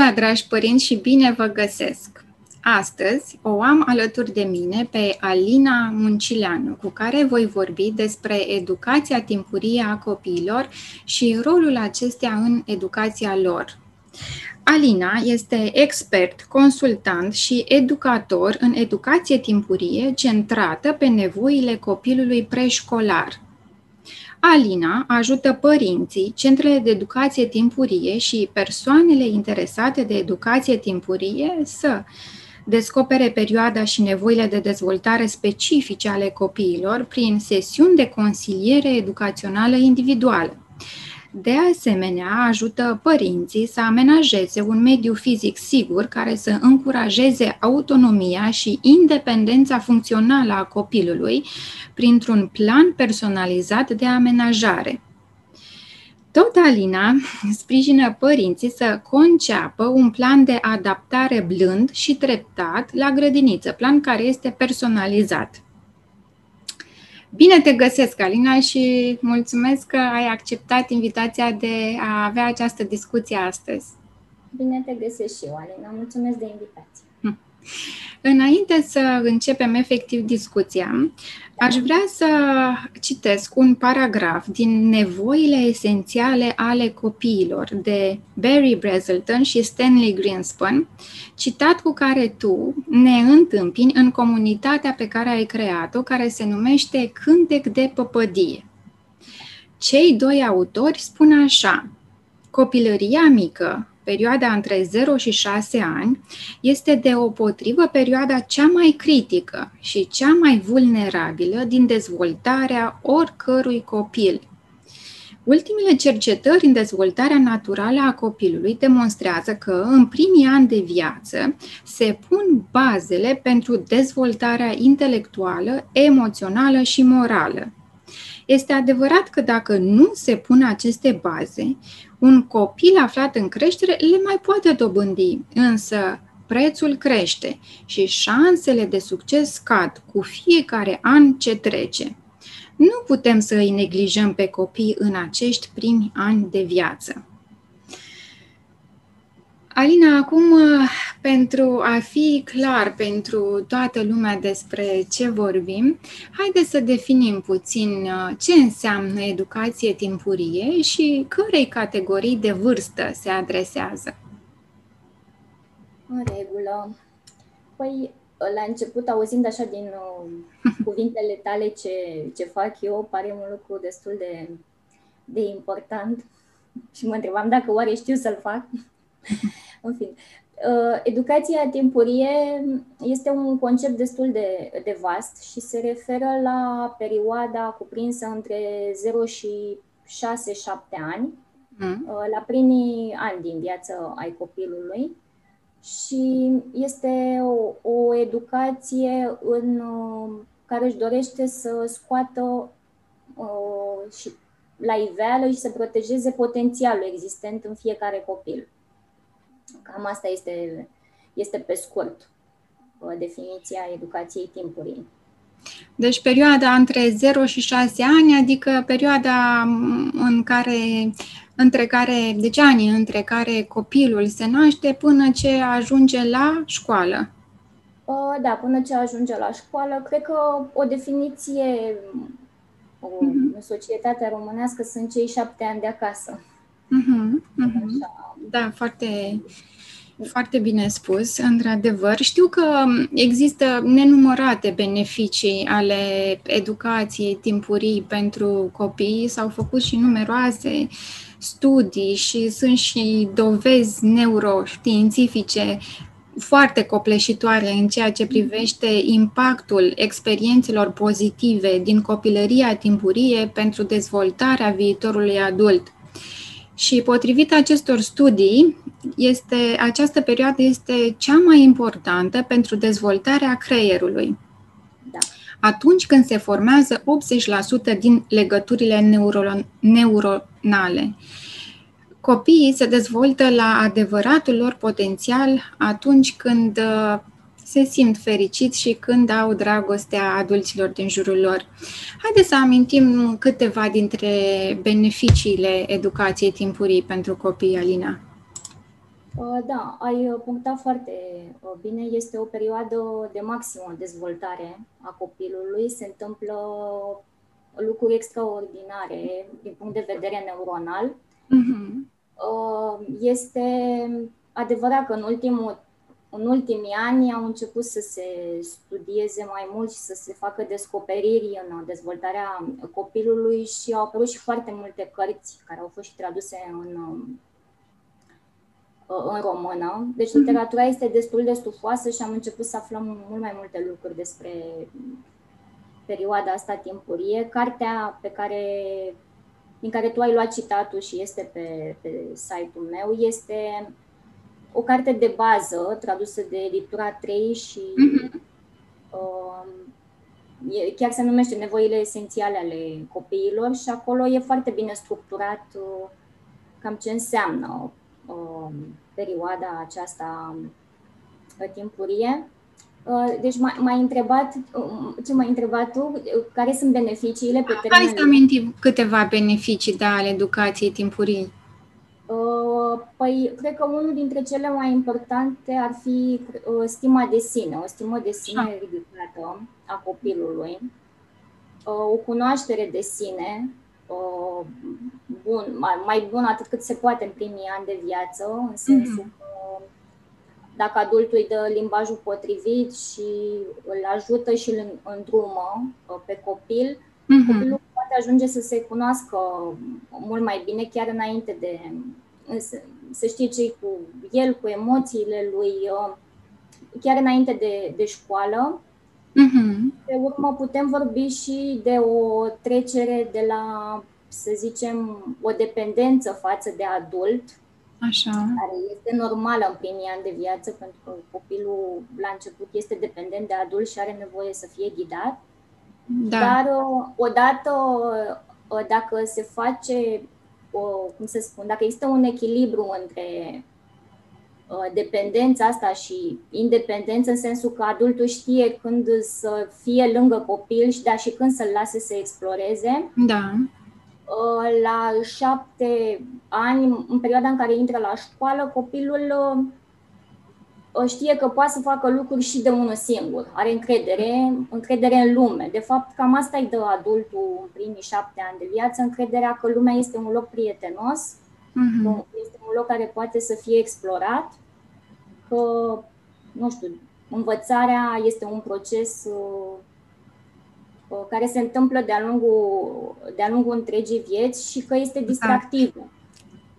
ziua, dragi părinți, și bine vă găsesc! Astăzi o am alături de mine pe Alina Muncileanu, cu care voi vorbi despre educația timpurie a copiilor și rolul acestea în educația lor. Alina este expert, consultant și educator în educație timpurie centrată pe nevoile copilului preșcolar. Alina ajută părinții, centrele de educație timpurie și persoanele interesate de educație timpurie să descopere perioada și nevoile de dezvoltare specifice ale copiilor prin sesiuni de consiliere educațională individuală de asemenea, ajută părinții să amenajeze un mediu fizic sigur care să încurajeze autonomia și independența funcțională a copilului printr-un plan personalizat de amenajare. Tot Alina sprijină părinții să conceapă un plan de adaptare blând și treptat la grădiniță, plan care este personalizat. Bine te găsesc, Alina, și mulțumesc că ai acceptat invitația de a avea această discuție astăzi. Bine te găsesc și eu, Alina. Mulțumesc de invitație. Hm. Înainte să începem efectiv discuția, aș vrea să citesc un paragraf din Nevoile esențiale ale copiilor de Barry Brazelton și Stanley Greenspan, citat cu care tu ne întâmpini în comunitatea pe care ai creat-o, care se numește Cântec de Păpădie. Cei doi autori spun așa, Copilăria mică perioada între 0 și 6 ani, este de o potrivă perioada cea mai critică și cea mai vulnerabilă din dezvoltarea oricărui copil. Ultimele cercetări în dezvoltarea naturală a copilului demonstrează că în primii ani de viață se pun bazele pentru dezvoltarea intelectuală, emoțională și morală. Este adevărat că dacă nu se pun aceste baze, un copil aflat în creștere le mai poate dobândi, însă prețul crește și șansele de succes scad cu fiecare an ce trece. Nu putem să îi neglijăm pe copii în acești primi ani de viață. Alina, acum, pentru a fi clar pentru toată lumea despre ce vorbim, haideți să definim puțin uh, ce înseamnă educație timpurie și cărei categorii de vârstă se adresează. În regulă. Păi, la început, auzind așa din uh, cuvintele tale ce, ce fac eu, pare un lucru destul de, de important și mă întrebam dacă oare știu să-l fac. În fine, uh, educația timpurie este un concept destul de, de vast și se referă la perioada cuprinsă între 0 și 6-7 ani, mm. Uh, la primii ani din viață ai copilului și este o, o educație în uh, care își dorește să scoată uh, și la iveală și să protejeze potențialul existent în fiecare copil. Cam asta este, este pe scurt uh, definiția educației timpurii. Deci perioada între 0 și 6 ani, adică perioada în care, între care, deci anii între care copilul se naște până ce ajunge la școală. Uh, da, până ce ajunge la școală. Cred că o definiție uh-huh. în societatea românească sunt cei șapte ani de acasă. Uh-huh, uh-huh. Da, foarte, foarte bine spus, într-adevăr. Știu că există nenumărate beneficii ale educației timpurii pentru copii, s-au făcut și numeroase studii și sunt și dovezi neuroștiințifice foarte copleșitoare în ceea ce privește impactul experiențelor pozitive din copilăria timpurie pentru dezvoltarea viitorului adult. Și potrivit acestor studii, este, această perioadă este cea mai importantă pentru dezvoltarea creierului. Da. Atunci când se formează 80% din legăturile neuro, neuronale. Copiii se dezvoltă la adevăratul lor potențial atunci când uh, se simt fericiți și când au dragostea adulților din jurul lor. Haideți să amintim câteva dintre beneficiile educației timpurii pentru copii, Alina. Da, ai punctat foarte bine. Este o perioadă de maximă dezvoltare a copilului. Se întâmplă lucruri extraordinare din punct de vedere neuronal. Uh-huh. Este adevărat că în, ultimul, în ultimii ani au început să se studieze mai mult și să se facă descoperiri în dezvoltarea copilului și au apărut și foarte multe cărți care au fost și traduse în, în română. Deci mhm. literatura este destul de stufoasă și am început să aflăm mult mai multe lucruri despre perioada asta timpurie. Cartea pe care, din care tu ai luat citatul și este pe, pe site-ul meu este o carte de bază tradusă de editura 3 și mm-hmm. uh, chiar se numește Nevoile esențiale ale copiilor și acolo e foarte bine structurat uh, cam ce înseamnă uh, perioada aceasta uh, timpurie. Uh, deci m-ai întrebat, uh, ce m-ai întrebat tu, care sunt beneficiile pe termen Hai să amintim câteva beneficii da, ale educației timpurii. Păi, cred că unul dintre cele mai importante ar fi stima de sine, o stimă de sine ah. ridicată a copilului, o cunoaștere de sine, bun, mai bun atât cât se poate în primii ani de viață, în sensul mm-hmm. că dacă adultul îi dă limbajul potrivit și îl ajută și îl îndrumă uh, pe copil, mm-hmm. copilul poate ajunge să se cunoască mult mai bine chiar înainte de să, să știe ce cu el, cu emoțiile lui, uh, chiar înainte de, de școală. Mm-hmm. Pe urmă putem vorbi și de o trecere de la, să zicem, o dependență față de adult, Așa. care este normală în primii ani de viață, pentru că copilul la început este dependent de adult și are nevoie să fie ghidat. Da. Dar uh, odată, uh, dacă se face, cum să spun, dacă există un echilibru între uh, dependența asta și independență, în sensul că adultul știe când să fie lângă copil și dar și când să-l lase să exploreze. Da Uh, la șapte ani, în perioada în care intră la școală, copilul uh, știe că poate să facă lucruri și de unul singur. Are încredere, încredere în lume. De fapt, cam asta îi dă adultul în primii șapte ani de viață, încrederea că lumea este un loc prietenos, uh-huh. este un loc care poate să fie explorat, că, nu știu, învățarea este un proces uh, Uh, care se întâmplă de-a lungul, de-a lungul întregii vieți și că este distractivă.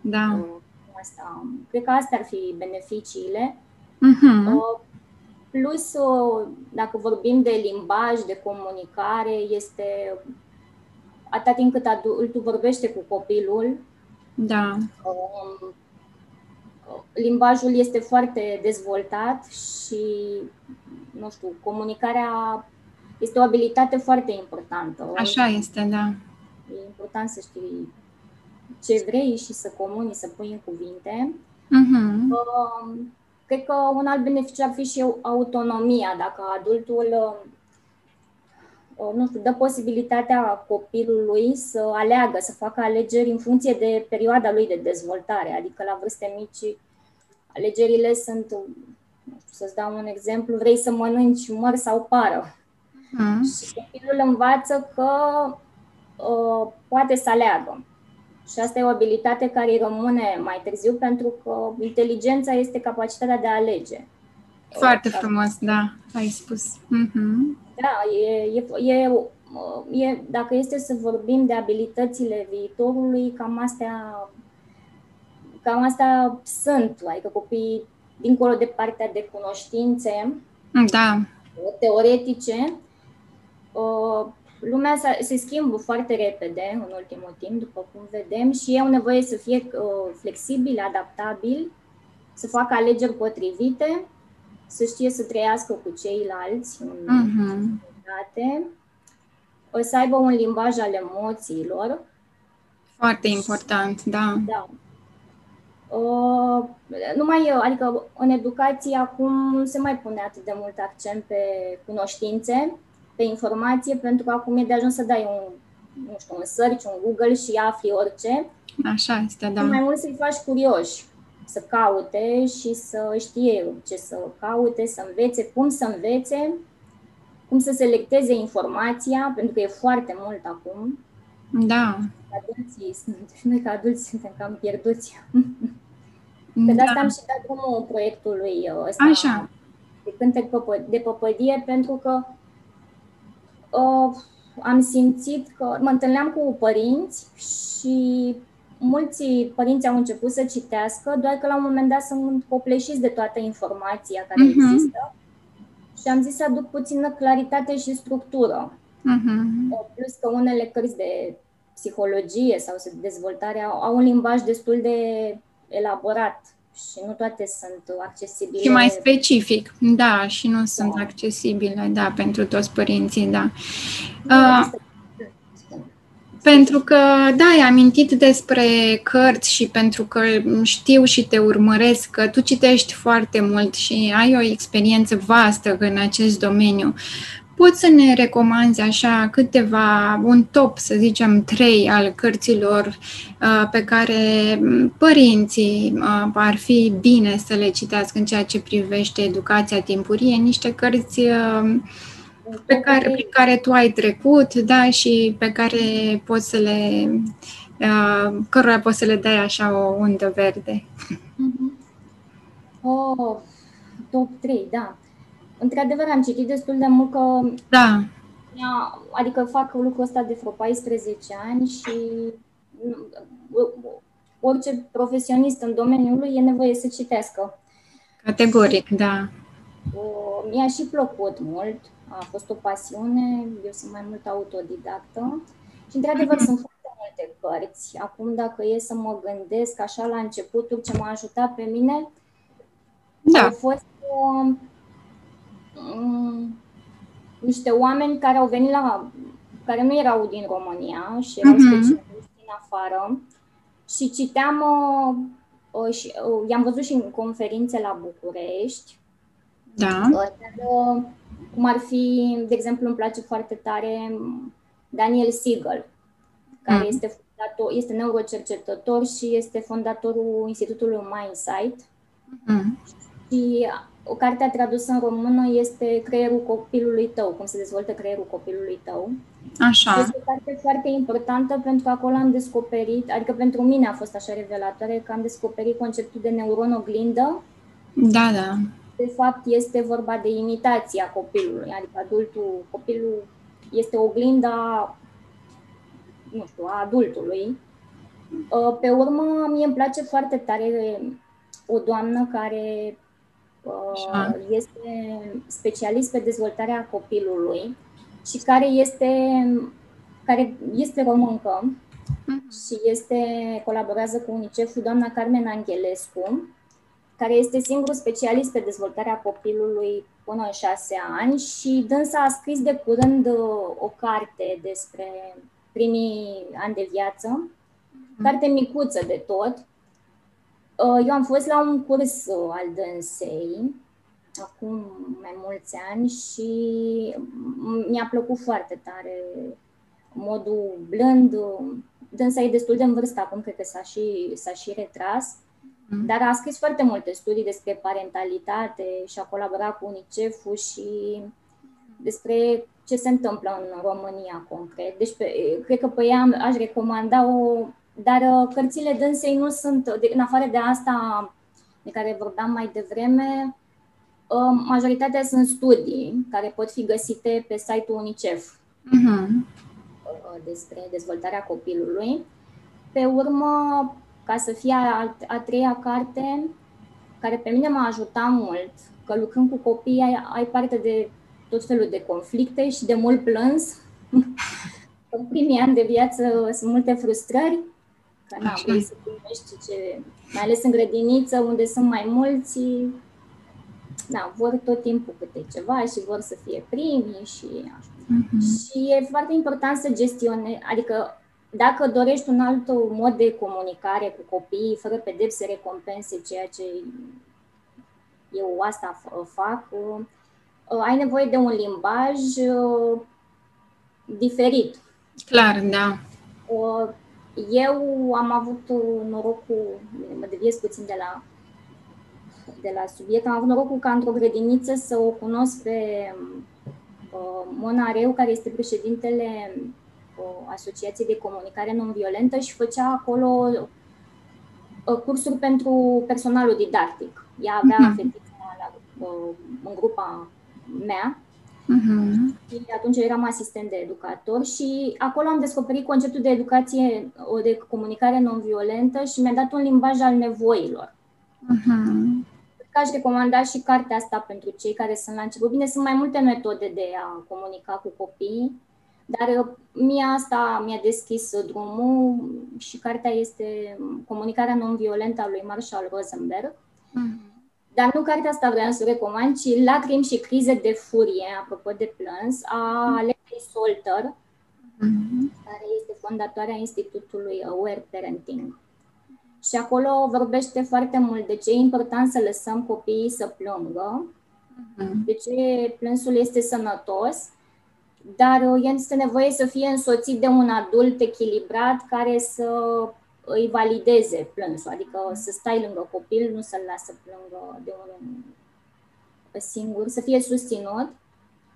Da. Uh, asta. Cred că astea ar fi beneficiile. Uh-huh. Plus, dacă vorbim de limbaj, de comunicare, este atât timp cât adultul vorbește cu copilul, da. Um, limbajul este foarte dezvoltat și, nu știu, comunicarea este o abilitate foarte importantă. Așa este, da. E important să știi ce vrei și să comuni, să pui în cuvinte. Uh-huh. Uh, cred că un alt beneficiu ar fi și autonomia. Dacă adultul uh, nu știu, dă posibilitatea copilului să aleagă, să facă alegeri în funcție de perioada lui de dezvoltare. Adică la vârste mici, alegerile sunt, nu știu, să-ți dau un exemplu, vrei să mănânci măr sau pară. Mm. Și copilul învață că uh, poate să aleagă. Și asta e o abilitate care îi rămâne mai târziu pentru că inteligența este capacitatea de a alege. Foarte uh, frumos, da, ai spus. Mm-hmm. Da, e, e, e, e, dacă este să vorbim de abilitățile viitorului, cam astea, cam astea sunt, adică copiii, dincolo de partea de cunoștințe da. teoretice, lumea se schimbă foarte repede în ultimul timp, după cum vedem, și ei au nevoie să fie flexibili, adaptabili, să facă alegeri potrivite, să știe să trăiască cu ceilalți în uh-huh. o să aibă un limbaj al emoțiilor. Foarte important, da. Da. Uh, numai, adică în educație acum nu se mai pune atât de mult accent pe cunoștințe, pe informație, pentru că acum e de ajuns să dai un, nu știu, un search, un Google și afli orice. Așa este, da. Mai mult să-i faci curioși. să caute și să știe ce să caute, să învețe, cum să învețe, cum să selecteze informația, pentru că e foarte mult acum. Da. Adulții sunt, și noi ca adulți suntem cam pierduți. Pe da. asta am și dat drumul proiectului ăsta Așa. de cântec de păpădie, pentru că uh, am simțit că mă întâlneam cu părinți și mulți părinți au început să citească, doar că la un moment dat sunt copleșiți de toată informația care uh-huh. există și am zis să aduc puțină claritate și structură. Uh-huh. Plus că unele cărți de psihologie sau de dezvoltare au, au un limbaj destul de elaborat și nu toate sunt accesibile. Și mai specific, da, și nu da. sunt accesibile, da, pentru toți părinții, da. Uh, pentru că, da, ai amintit despre cărți și pentru că știu și te urmăresc că tu citești foarte mult și ai o experiență vastă în acest domeniu. Poți să ne recomanzi așa câteva, un top, să zicem, trei al cărților uh, pe care părinții uh, ar fi bine să le citească în ceea ce privește educația timpurie, niște cărți uh, pe care, prin care tu ai trecut, da, și pe care poți să le, uh, cărora poți să le dai așa o undă verde. Mm-hmm. Oh, top 3, da. Într-adevăr, am citit destul de mult că... Da. Adică fac lucrul ăsta de vreo 14 ani și orice profesionist în domeniul lui e nevoie să citească. Categoric, da. Mi-a și plăcut mult a fost o pasiune, eu sunt mai mult autodidactă și, într-adevăr, mm-hmm. sunt foarte multe cărți. Acum, dacă e să mă gândesc așa la începutul, ce m-a ajutat pe mine, da. au fost um, um, niște oameni care au venit la, care nu erau din România și erau mm-hmm. specialiști din afară și citeam, uh, uh, și, uh, i-am văzut și în conferințe la București. Da. Uh, dar, uh, cum ar fi, de exemplu, îmi place foarte tare Daniel Siegel, care mm. este, fondator, este neurocercetător și este fondatorul Institutului Mindsight. Mm. Și o carte tradusă în română este Creierul copilului tău, cum se dezvoltă creierul copilului tău. Așa. Este o carte foarte importantă pentru că acolo am descoperit, adică pentru mine a fost așa revelatoare, că am descoperit conceptul de neuron oglindă. Da, da de fapt este vorba de imitația copilului, adică adultul, copilul este oglinda, nu știu, a adultului. Uh, pe urmă, mie îmi place foarte tare o doamnă care uh, este specialist pe dezvoltarea copilului și care este, care este româncă mhm. și este, colaborează cu UNICEF, doamna Carmen Angelescu, care este singurul specialist pe dezvoltarea copilului până în șase ani și dânsa a scris de curând uh, o carte despre primii ani de viață, mm. carte micuță de tot. Uh, eu am fost la un curs uh, al dânsei acum mai mulți ani și mi-a plăcut foarte tare modul blând. Dânsa e destul de în vârstă acum, cred că s-a și, s-a și retras. Mm. Dar a scris foarte multe studii despre parentalitate și a colaborat cu UNICEF-ul și despre ce se întâmplă în România concret. Deci, pe, cred că pe ea aș recomanda-o, dar uh, cărțile dânsei nu sunt, de, în afară de asta de care vorbeam mai devreme, uh, majoritatea sunt studii care pot fi găsite pe site-ul UNICEF uh-huh. despre dezvoltarea copilului. Pe urmă, ca să fie a, a treia carte care pe mine m-a ajutat mult, că lucrând cu copii ai, ai parte de tot felul de conflicte și de mult plâns. în primii ani de viață sunt multe frustrări, că n-am să primești ce, mai ales în grădiniță, unde sunt mai mulți, da, vor tot timpul câte ceva și vor să fie primii și așa. Uh-huh. Și e foarte important să gestionezi, adică dacă dorești un alt mod de comunicare cu copiii, fără pedepse, recompense, ceea ce eu asta fac, uh, ai nevoie de un limbaj uh, diferit. Clar, da. Uh, eu am avut norocul, mă deviez puțin de la de la subiect. Am avut norocul ca într-o grădiniță să o cunosc pe uh, Mona Reu, care este președintele uh, Asociației de Comunicare Non-Violentă și făcea acolo uh, cursuri pentru personalul didactic. Ea avea uh-huh. fetița la, uh, în grupa mea Uh-huh. Și atunci eram asistent de educator și acolo am descoperit conceptul de educație, o de comunicare non-violentă și mi-a dat un limbaj al nevoilor. Uh-huh. Că aș recomanda și cartea asta pentru cei care sunt la început. Bine, sunt mai multe metode de a comunica cu copiii, dar uh, mie asta mi-a deschis drumul și cartea este Comunicarea non-violentă a lui Marshall Rosenberg. Uh-huh. Dar nu cartea asta vreau să o recomand, ci Lacrimi și crize de furie, apropo de plâns, a Alexei Solter, mm-hmm. care este fondatoarea Institutului Aware Parenting. Și acolo vorbește foarte mult de ce e important să lăsăm copiii să plângă, mm-hmm. de ce plânsul este sănătos, dar este nevoie să fie însoțit de un adult echilibrat care să îi valideze plânsul, adică să stai lângă copil, nu să-l lasă plângă de unul singur, să fie susținut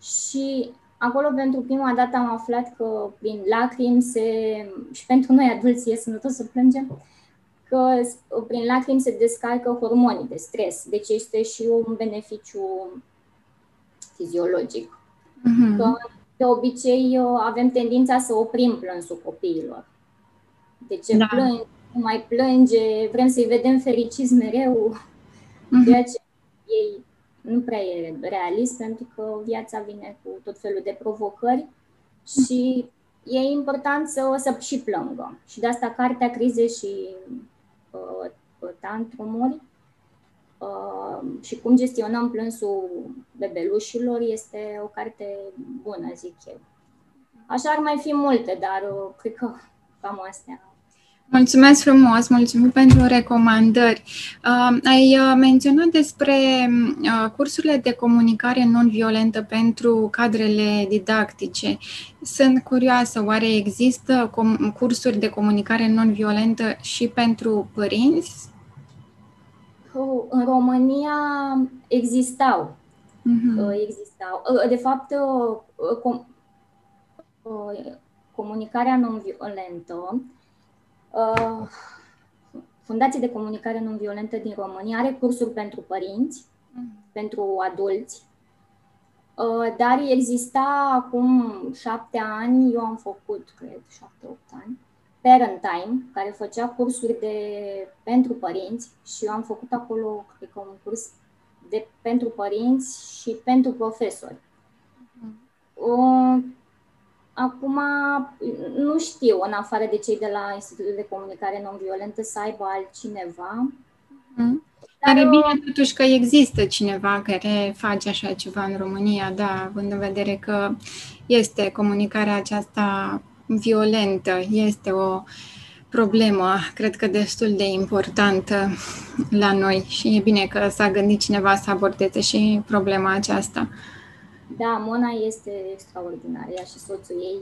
și acolo pentru prima dată am aflat că prin lacrimi se, și pentru noi adulți e sănătos să plângem, că prin lacrimi se descarcă hormonii de stres, deci este și un beneficiu fiziologic. Mm-hmm. Că de obicei avem tendința să oprim plânsul copiilor de ce da. plânge, nu mai plânge, vrem să-i vedem fericiți mereu, mm-hmm. ceea ce ei nu prea e realist, pentru că viața vine cu tot felul de provocări și e important să o să și plângă. Și de asta cartea Crize și uh, tantrumuri uh, și cum gestionăm plânsul bebelușilor este o carte bună, zic eu. Așa ar mai fi multe, dar uh, cred că cam astea Mulțumesc frumos, mulțumim pentru recomandări. Uh, ai uh, menționat despre uh, cursurile de comunicare non-violentă pentru cadrele didactice. Sunt curioasă, oare există com- cursuri de comunicare non-violentă și pentru părinți? Oh, în România existau. Uh-huh. Existau. Uh, de fapt, uh, com- comunicarea non-violentă Uh, Fundație de Comunicare Non-Violentă din România are cursuri pentru părinți, mm. pentru adulți, uh, dar exista acum șapte ani, eu am făcut, cred, șapte-opt ani, Parent Time, care făcea cursuri de, pentru părinți și eu am făcut acolo, cred că un curs de, pentru părinți și pentru profesori. Uh, Acum, nu știu, în afară de cei de la Institutul de Comunicare Non-Violentă, să aibă altcineva. Mm. Dar e bine totuși că există cineva care face așa ceva în România, da, având în vedere că este comunicarea aceasta violentă, este o problemă, cred că destul de importantă la noi și e bine că s-a gândit cineva să abordeze și problema aceasta. Da, Mona este extraordinară, ea și soțul ei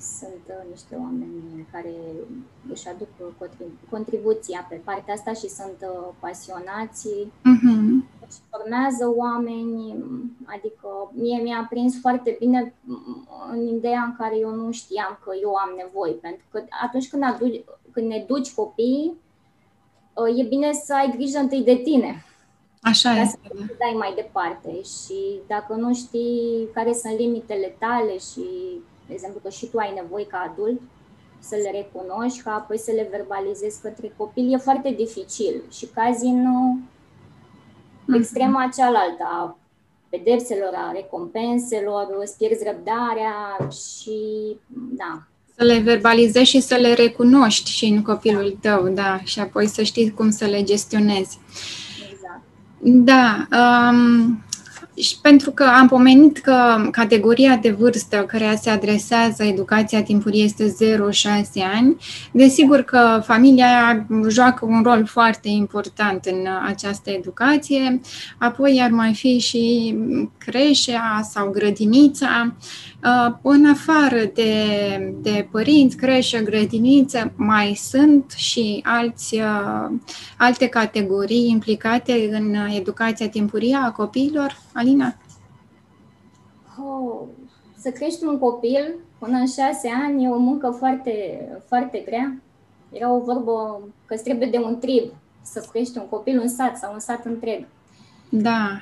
sunt uh, niște oameni care își aduc contribuția pe partea asta și sunt uh, pasionați uh-huh. și formează oameni, adică mie mi-a prins foarte bine în ideea în care eu nu știam că eu am nevoie, pentru că atunci când, aduci, când ne duci copiii, uh, e bine să ai grijă întâi de tine Așa ca este. să da. dai mai departe și dacă nu știi care sunt limitele tale și, de exemplu, că și tu ai nevoie ca adult să le recunoști, ca apoi să le verbalizezi către copil, e foarte dificil și cazi în mm-hmm. extrema cealaltă a pedepselor, a recompenselor, îți pierzi răbdarea și, da, să le verbalizezi și să le recunoști și în copilul tău, da, și apoi să știi cum să le gestionezi. Da, um, și pentru că am pomenit că categoria de vârstă care se adresează educația timpurie este 0-6 ani, desigur că familia joacă un rol foarte important în această educație, apoi ar mai fi și creșea sau grădinița Uh, în afară de, de părinți, creșă, grădiniță, mai sunt și alți, uh, alte categorii implicate în educația timpurie a copiilor, Alina? Oh, să crești un copil până în șase ani e o muncă foarte, foarte grea. Era o vorbă că îți trebuie de un trib să crești un copil, un sat sau un sat întreg. Da.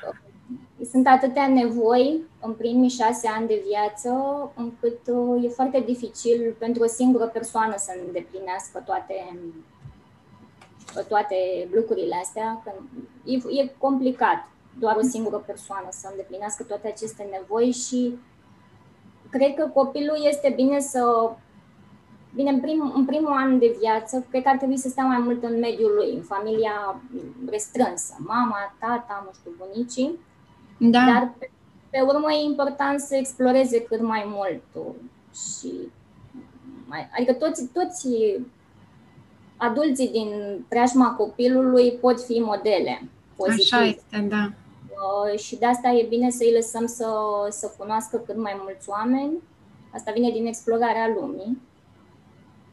Sunt atâtea nevoi în primii șase ani de viață, încât uh, e foarte dificil pentru o singură persoană să îndeplinească toate, toate lucrurile astea. Că e, e complicat doar o singură persoană să îndeplinească toate aceste nevoi și cred că copilul este bine să Bine, în, prim, în primul an de viață, cred că ar trebui să stea mai mult în mediul lui, în familia restrânsă, mama, tata, nu știu, bunicii. Da. Dar pe, pe urmă e important să exploreze cât mai mult și mai, adică toți, toți adulții din preajma copilului pot fi modele pozitive. Așa este, da. Uh, și de asta e bine să îi lăsăm să, să cunoască cât mai mulți oameni. Asta vine din explorarea lumii.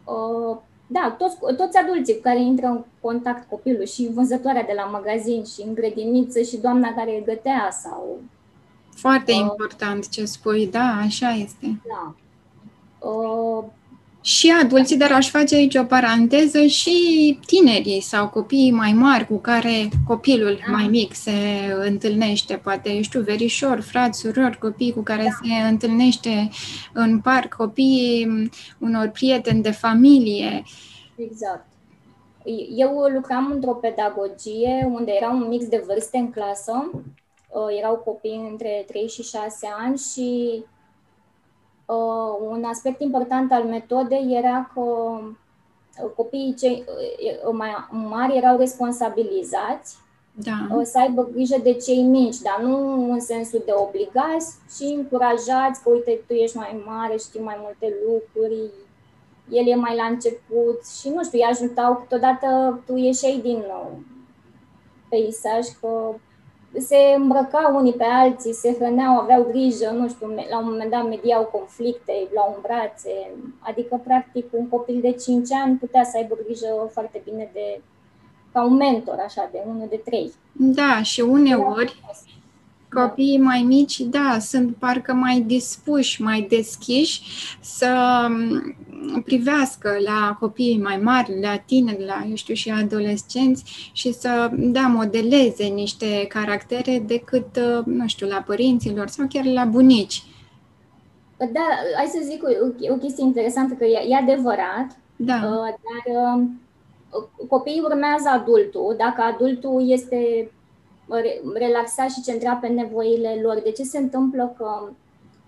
Uh, da, toți, toți adulții care intră în contact copilul și vânzătoarea de la magazin și în grădiniță și doamna care gătea sau... Foarte uh, important ce spui, da, așa este. Da. Uh, și adulții, dar aș face aici o paranteză, și tinerii sau copiii mai mari cu care copilul da. mai mic se întâlnește, poate, eu știu, verișor, frați, surori, copii cu care da. se întâlnește în parc, copiii unor prieteni de familie. Exact. Eu lucram într-o pedagogie unde era un mix de vârste în clasă, erau copii între 3 și 6 ani și uh, un aspect important al metodei era că uh, copiii cei uh, mai mari erau responsabilizați da. Uh, să aibă grijă de cei mici, dar nu în sensul de obligați, ci încurajați că, uite, tu ești mai mare, știi mai multe lucruri, el e mai la început și, nu știu, îi ajutau câteodată tu ieșeai din peisaj, că se îmbrăcau unii pe alții, se hrăneau, aveau grijă, nu știu, la un moment dat mediau conflicte, luau în brațe, adică, practic, un copil de 5 ani putea să aibă grijă foarte bine de, ca un mentor, așa, de unul de trei. Da, și uneori Copiii mai mici, da, sunt parcă mai dispuși, mai deschiși să mm, privească la copiii mai mari, la tineri, la, eu știu, și adolescenți și să, da, modeleze niște caractere decât, uh, nu știu, la părinților sau chiar la bunici. Da, hai să zic o, o chestie interesantă, că e, e adevărat, da. Uh, dar uh, copiii urmează adultul, dacă adultul este relaxa și centra pe nevoile lor. De ce se întâmplă că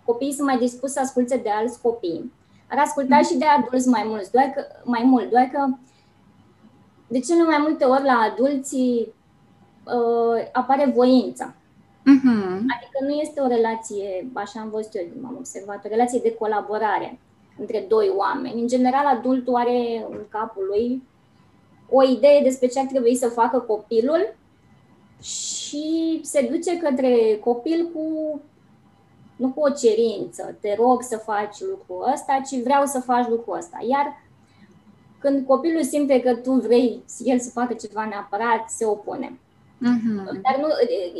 copiii sunt mai dispuși să asculte de alți copii? Ar asculta și de adulți mai mulți, doar că, mai mult, doar că de cele mai multe ori la adulții uh, apare voința. Uh-huh. Adică nu este o relație, așa am văzut eu, m-am observat, o relație de colaborare între doi oameni. În general, adultul are în capul lui o idee despre ce ar trebui să facă copilul și se duce către copil cu nu cu o cerință, te rog să faci lucrul ăsta, ci vreau să faci lucrul ăsta. Iar când copilul simte că tu vrei el să facă ceva neapărat, se opune. Uh-huh. Dar nu,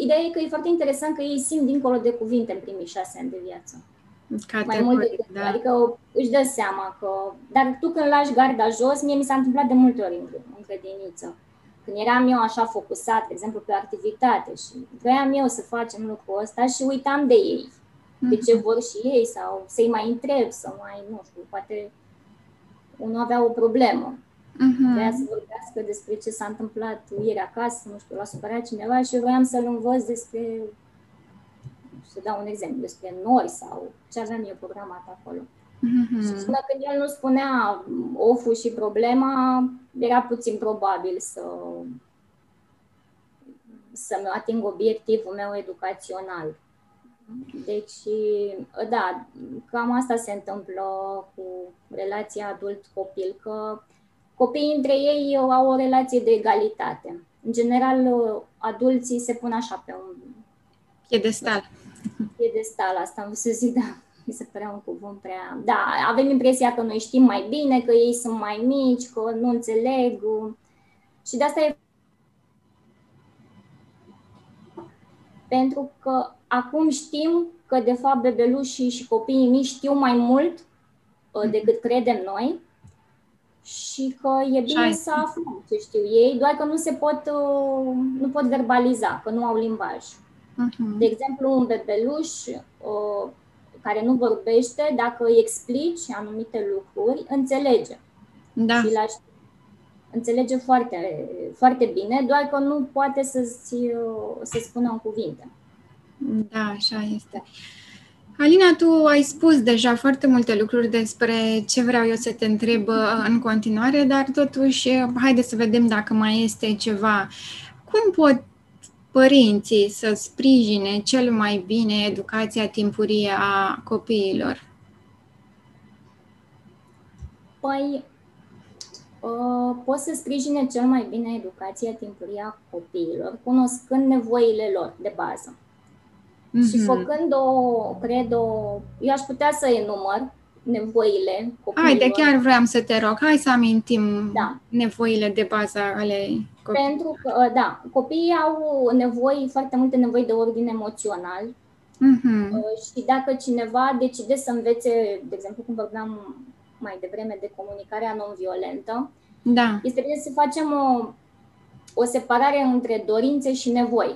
ideea e că e foarte interesant că ei simt dincolo de cuvinte în primii șase ani de viață. Categoric, Mai mult decât, da. adică își dă seama că... Dar tu când lași garda jos, mie mi s-a întâmplat de multe ori în, în grădiniță când eram eu așa focusat, de exemplu, pe activitate și vreau eu să facem lucrul ăsta și uitam de ei, mm-hmm. de ce mhm. vor și ei sau să-i mai întreb, să mai, nu știu, poate unul avea o problemă. Mm-hmm. Vrea să vorbească despre ce s-a întâmplat ieri acasă, nu știu, l-a supărat cineva și vreau să-l învăț despre, să dau un exemplu, despre nori sau ce aveam eu programat acolo. Mm-hmm. Și până când el nu spunea ofu și problema, era puțin probabil să să-mi ating obiectivul meu educațional. Deci, da, cam asta se întâmplă cu relația adult-copil, că copiii între ei au o relație de egalitate. În general, adulții se pun așa pe un piedestal. Piedestal, asta am să zic, da mi se părea un cuvânt prea... Da, avem impresia că noi știm mai bine, că ei sunt mai mici, că nu înțeleg. Și de asta e pentru că acum știm că, de fapt, bebelușii și copiii mici știu mai mult uh, decât credem noi și că e bine să aflăm ce știu ei, doar că nu se pot, uh, nu pot verbaliza, că nu au limbaj. Uh-huh. De exemplu, un bebeluș uh, care nu vorbește, dacă îi explici anumite lucruri, înțelege. Da. Și la înțelege foarte, foarte bine, doar că nu poate să-ți, să spună în cuvinte. Da, așa este. Alina, tu ai spus deja foarte multe lucruri despre ce vreau eu să te întreb uh, în continuare, dar totuși, uh, haide să vedem dacă mai este ceva. Cum pot părinții să sprijine cel mai bine educația timpurie a copiilor? Păi, uh, pot să sprijine cel mai bine educația timpurie a copiilor, cunoscând nevoile lor de bază. Mm-hmm. Și făcând o, cred, o, eu aș putea să enumăr nevoile copiilor. Haide, chiar vreau să te rog, hai să amintim da. nevoile de bază ale copiilor. Pentru că, ă, da, copiii au nevoi, foarte multe nevoi de ordine emoțional. Mm-hmm. Și dacă cineva decide să învețe, de exemplu, cum vorbeam mai devreme de comunicarea non-violentă, da. este bine să facem o, o separare între dorințe și nevoi.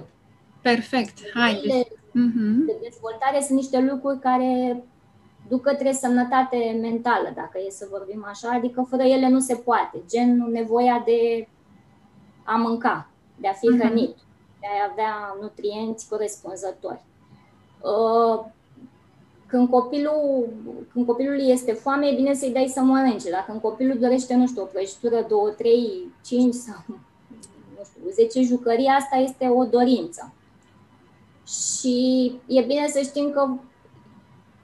Perfect, hai. Mm-hmm. de dezvoltare sunt niște lucruri care duc către sănătate mentală, dacă e să vorbim așa, adică fără ele nu se poate, gen nevoia de a mânca, de a fi mm-hmm. hrănit, de a avea nutrienți corespunzători. Uh, când copilul, când copilul este foame, e bine să-i dai să mănânce. Dacă când copilul dorește, nu știu, o prăjitură, două, trei, cinci sau nu știu, zece jucării, asta este o dorință. Și e bine să știm că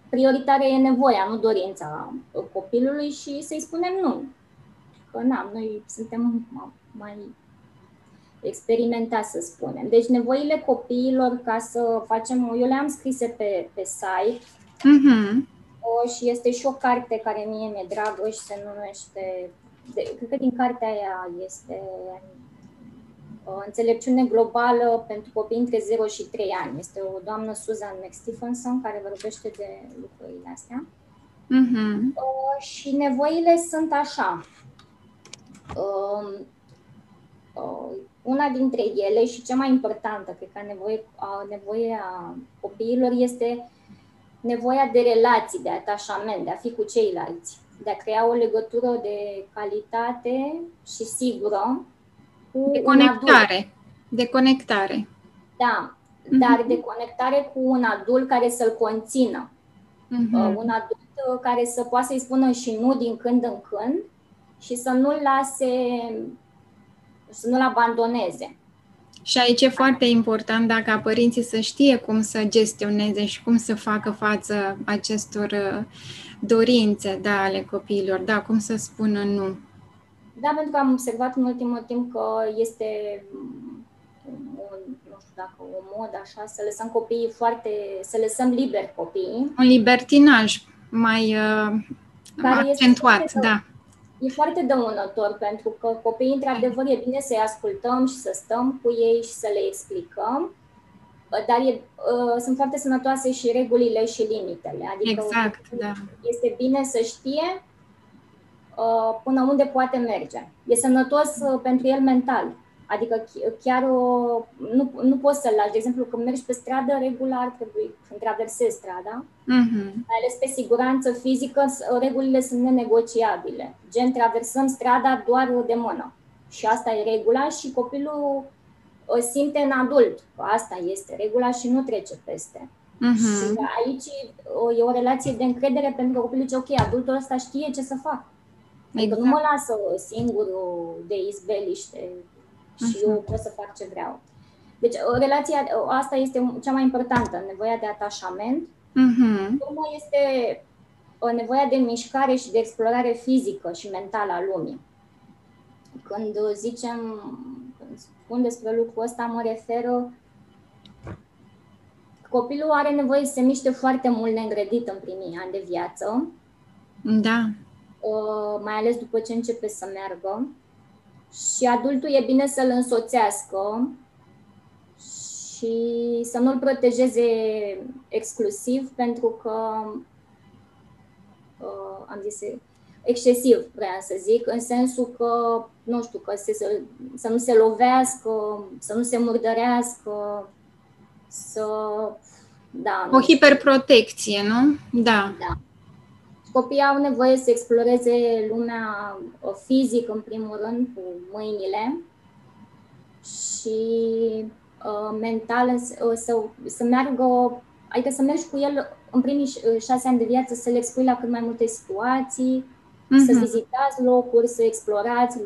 prioritară e nevoia, nu dorința copilului și să-i spunem nu. Că na, noi suntem mai experimentați, să spunem. Deci nevoile copiilor ca să facem, eu le-am scrise pe, pe site mm-hmm. o, și este și o carte care mie mi-e dragă și se numește, de, cred că din cartea aia este Înțelepciune globală pentru copii între 0 și 3 ani. Este o doamnă Susan McStephenson care vorbește de lucrurile astea. Uh-huh. Și nevoile sunt așa. Um, una dintre ele și cea mai importantă, cred că nevoie, nevoia copiilor este nevoia de relații, de atașament, de a fi cu ceilalți, de a crea o legătură de calitate și sigură cu de conectare. De conectare. Da, mm-hmm. dar de conectare cu un adult care să-l conțină. Mm-hmm. Un adult uh, care să poată să-i spună și nu din când în când și să nu-l lase, să nu-l abandoneze. Și aici e foarte important dacă părinții să știe cum să gestioneze și cum să facă față acestor uh, dorințe da, ale copiilor, da, cum să spună nu. Da, pentru că am observat în ultimul timp că este un, nu știu dacă o mod așa, să lăsăm copiii foarte, să lăsăm liber copiii. Un libertinaj mai uh, accentuat, este da. E foarte dăunător pentru că copiii, într-adevăr, e bine să-i ascultăm și să stăm cu ei și să le explicăm, dar e, uh, sunt foarte sănătoase și regulile și limitele. Adică exact, da. Este bine să știe Uh, până unde poate merge. E sănătos uh, pentru el mental. Adică chiar uh, nu, nu poți să-l lași. De exemplu, când mergi pe stradă, regular trebuie, când traversezi strada, uh-huh. mai ales pe siguranță fizică, regulile sunt nenegociabile. Gen, traversăm strada doar de mână. Și asta e regula și copilul simte în adult că asta este regula și nu trece peste. Uh-huh. Și aici e o relație de încredere pentru că copilul zice, ok, adultul ăsta știe ce să fac. Adică exact. nu mă lasă singur de izbeliște și uh-huh. eu pot să fac ce vreau. Deci, relația asta este cea mai importantă, nevoia de atașament. Uh-huh. Urmă este o nevoia de mișcare și de explorare fizică și mentală a lumii. Când zicem, când spun despre lucrul ăsta, mă refer copilul are nevoie să se miște foarte mult neîngrădit în primii ani de viață. Da. Uh, mai ales după ce începe să meargă. Și adultul e bine să-l însoțească și să nu-l protejeze exclusiv, pentru că uh, am zis excesiv, vreau să zic, în sensul că, nu știu, că se, să, să nu se lovească, să nu se murdărească, să... Da, o hiperprotecție, nu? Da. Da. Copiii au nevoie să exploreze lumea fizică, în primul rând, cu mâinile și uh, mental uh, să, să meargă, adică să mergi cu el în primii șase ani de viață, să le expui la cât mai multe situații, mm-hmm. să mhm. vizitați locuri, să explorați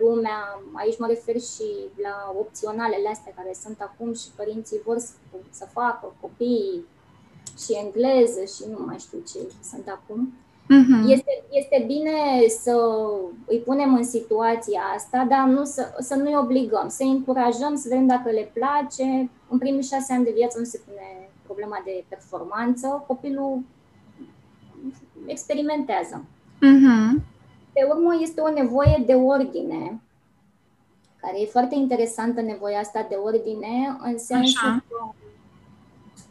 lumea. Aici mă refer și la opționalele astea care sunt acum și părinții vor să, să facă copiii și engleză și nu mai știu ce sunt acum. Mm-hmm. Este, este bine să îi punem în situația asta, dar nu să, să nu-i obligăm, să-i încurajăm, să vedem dacă le place. În primii șase ani de viață nu se pune problema de performanță, copilul experimentează. Mm-hmm. Pe urmă, este o nevoie de ordine, care e foarte interesantă, nevoia asta de ordine, în sensul Așa. că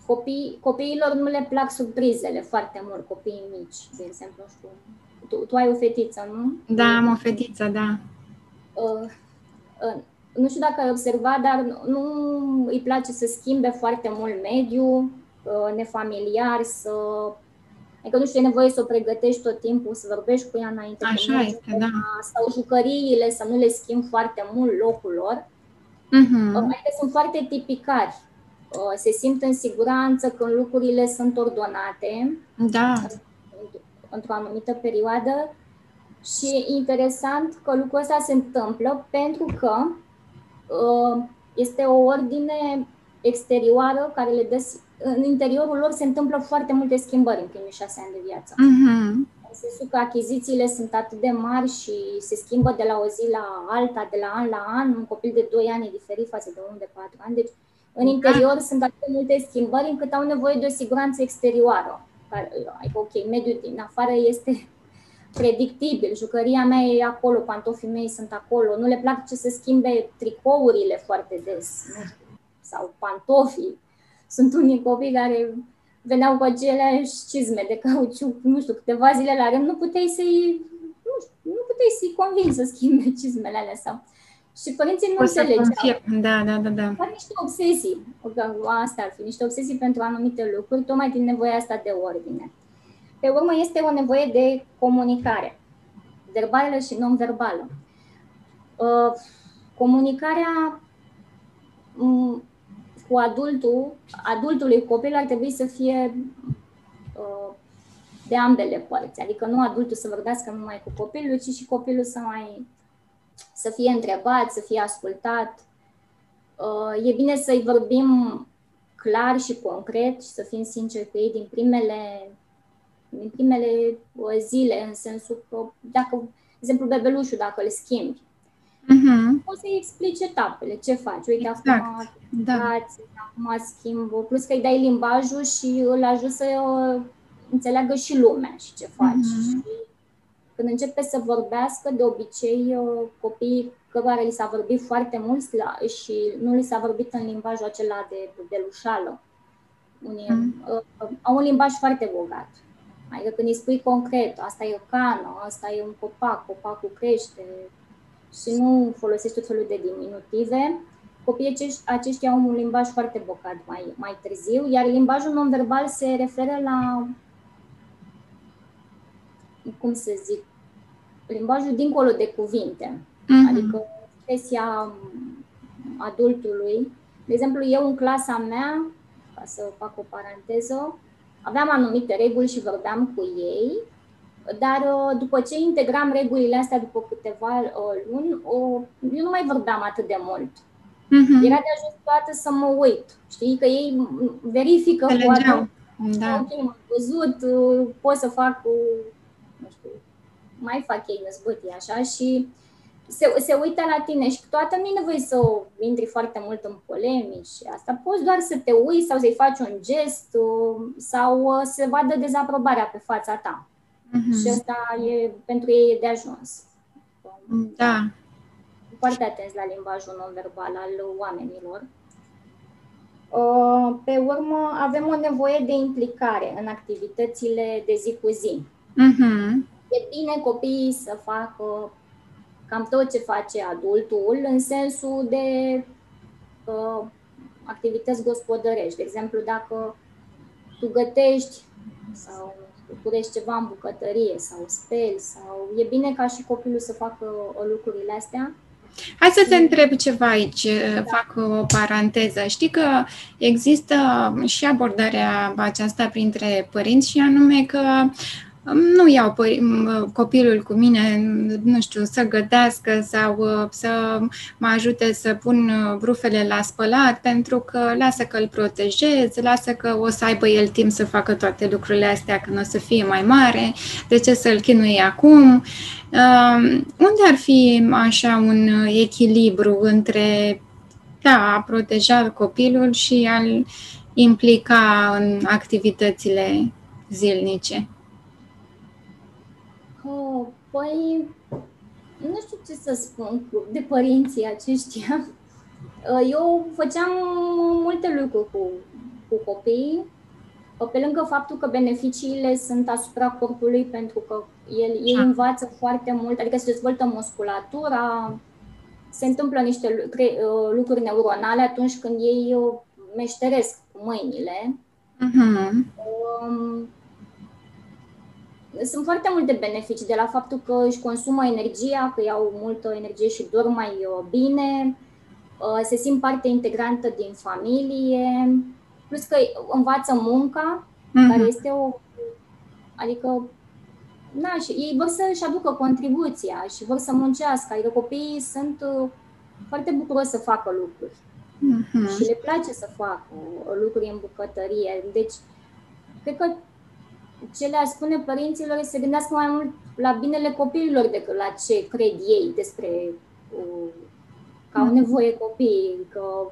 copii, copiilor nu le plac surprizele foarte mult, copiii mici, de exemplu, știu. Tu, tu ai o fetiță, nu? Da, am o fetiță, da. Uh, uh, nu știu dacă ai observat, dar nu îi place să schimbe foarte mult mediul, uh, nefamiliar, să Adică nu știu, e nevoie să o pregătești tot timpul, să vorbești cu ea înainte. Așa este, da. Sau jucăriile, să nu le schimb foarte mult locul lor. Uh-huh. Adică sunt foarte tipicari. Uh, se simt în siguranță când lucrurile sunt ordonate. Da. Într-o anumită perioadă. Și e interesant că lucrul ăsta se întâmplă pentru că uh, este o ordine exterioară care le dă în interiorul lor se întâmplă foarte multe schimbări în primii șase ani de viață. Uh-huh. În sensul că achizițiile sunt atât de mari și se schimbă de la o zi la alta, de la an la an. Un copil de 2 ani e diferit față de unul de 4 ani. Deci, în interior sunt atât de multe schimbări încât au nevoie de o siguranță exterioară. Adică, ok, mediul din afară este predictibil, jucăria mea e acolo, pantofii mei sunt acolo, nu le place să schimbe tricourile foarte des, nu știu, sau pantofii sunt unii copii care veneau cu aceleași cizme de cauciuc, nu știu, câteva zile la rând, nu puteai să-i, nu, știu, nu puteai să-i convingi să schimbe cizmele alea sau... Și părinții nu înțelegeau. Da, da, da, da. Dar niște obsesii, asta ar fi, niște obsesii pentru anumite lucruri, tocmai din nevoia asta de ordine. Pe urmă este o nevoie de comunicare, verbală și non-verbală. Uh, comunicarea mm, cu adultul, adultului copil ar trebui să fie uh, de ambele părți. Adică nu adultul să vorbească numai cu copilul, ci și copilul să mai să fie întrebat, să fie ascultat. Uh, e bine să-i vorbim clar și concret și să fim sinceri cu ei din primele, din primele uh, zile, în sensul că dacă, de exemplu, bebelușul, dacă îl schimbi, uh-huh. o să-i explici etapele, ce faci. Uite, exact. acum da. acum schimb, plus că îi dai limbajul și îl ajut să înțeleagă și lumea și ce faci. Uh-huh. Și când începe să vorbească, de obicei copiii cărora li s-a vorbit foarte mult și nu li s-a vorbit în limbajul acela de belușală. Unii uh-huh. au un limbaj foarte bogat. Adică când îi spui concret, asta e o cană, asta e un copac, copacul crește, și nu folosești tot felul de diminutive, copiii aceștia au un limbaj foarte bocat mai, mai târziu, iar limbajul non-verbal se referă la, cum să zic, limbajul dincolo de cuvinte, mm-hmm. adică expresia adultului. De exemplu, eu în clasa mea, ca să fac o paranteză, aveam anumite reguli și vorbeam cu ei dar uh, după ce integram regulile astea după câteva uh, luni, eu nu mai vorbeam atât de mult. Uh-huh. Era de ajuns toată să mă uit. Știi că ei verifică poate. Da. Ok, m-am văzut, uh, pot să fac, nu știu, mai fac ei năzbâtii așa și se, se uită la tine și toată nu e nevoie să intri foarte mult în polemici și asta. Poți doar să te uiți sau să-i faci un gest uh, sau uh, să vadă dezaprobarea pe fața ta. Mm-hmm. Și asta e, pentru ei e de ajuns. Da. Foarte atenți la limbajul non-verbal al oamenilor. Uh, pe urmă, avem o nevoie de implicare în activitățile de zi cu zi. Mm-hmm. E bine copiii să facă cam tot ce face adultul în sensul de uh, activități gospodărești. De exemplu, dacă tu gătești sau curești ceva în bucătărie sau speli sau e bine ca și copilul să facă lucrurile astea Hai să te întreb ceva aici, da. fac o paranteză. Știi că există și abordarea aceasta printre părinți și anume că nu iau copilul cu mine, nu știu, să gătească sau uh, să mă ajute să pun uh, brufele la spălat, pentru că lasă că îl protejez, lasă că o să aibă el timp să facă toate lucrurile astea când o să fie mai mare, de ce să-l chinui acum? Uh, unde ar fi așa un echilibru între da, a proteja copilul și a-l implica în activitățile zilnice? Oh, păi, nu știu ce să spun de părinții aceștia. Uh, eu făceam multe lucruri cu, cu copiii, uh, pe lângă faptul că beneficiile sunt asupra corpului, pentru că el, ei da. învață foarte mult, adică se dezvoltă musculatura, se întâmplă niște uh, lucruri neuronale atunci când ei meșteresc cu mâinile. Uh-huh sunt foarte multe beneficii de la faptul că își consumă energia, că iau multă energie și dorm mai uh, bine, uh, se simt parte integrantă din familie, plus că învață munca, mm-hmm. care este o. Adică, na, și ei vor să-și aducă contribuția și vor să muncească. Adică copiii sunt uh, foarte bucuroși să facă lucruri. Mm-hmm. Și le place să facă lucruri în bucătărie. Deci, cred că ce le-aș spune părinților să se gândească mai mult la binele copiilor decât la ce cred ei despre uh, că au nevoie copiii, că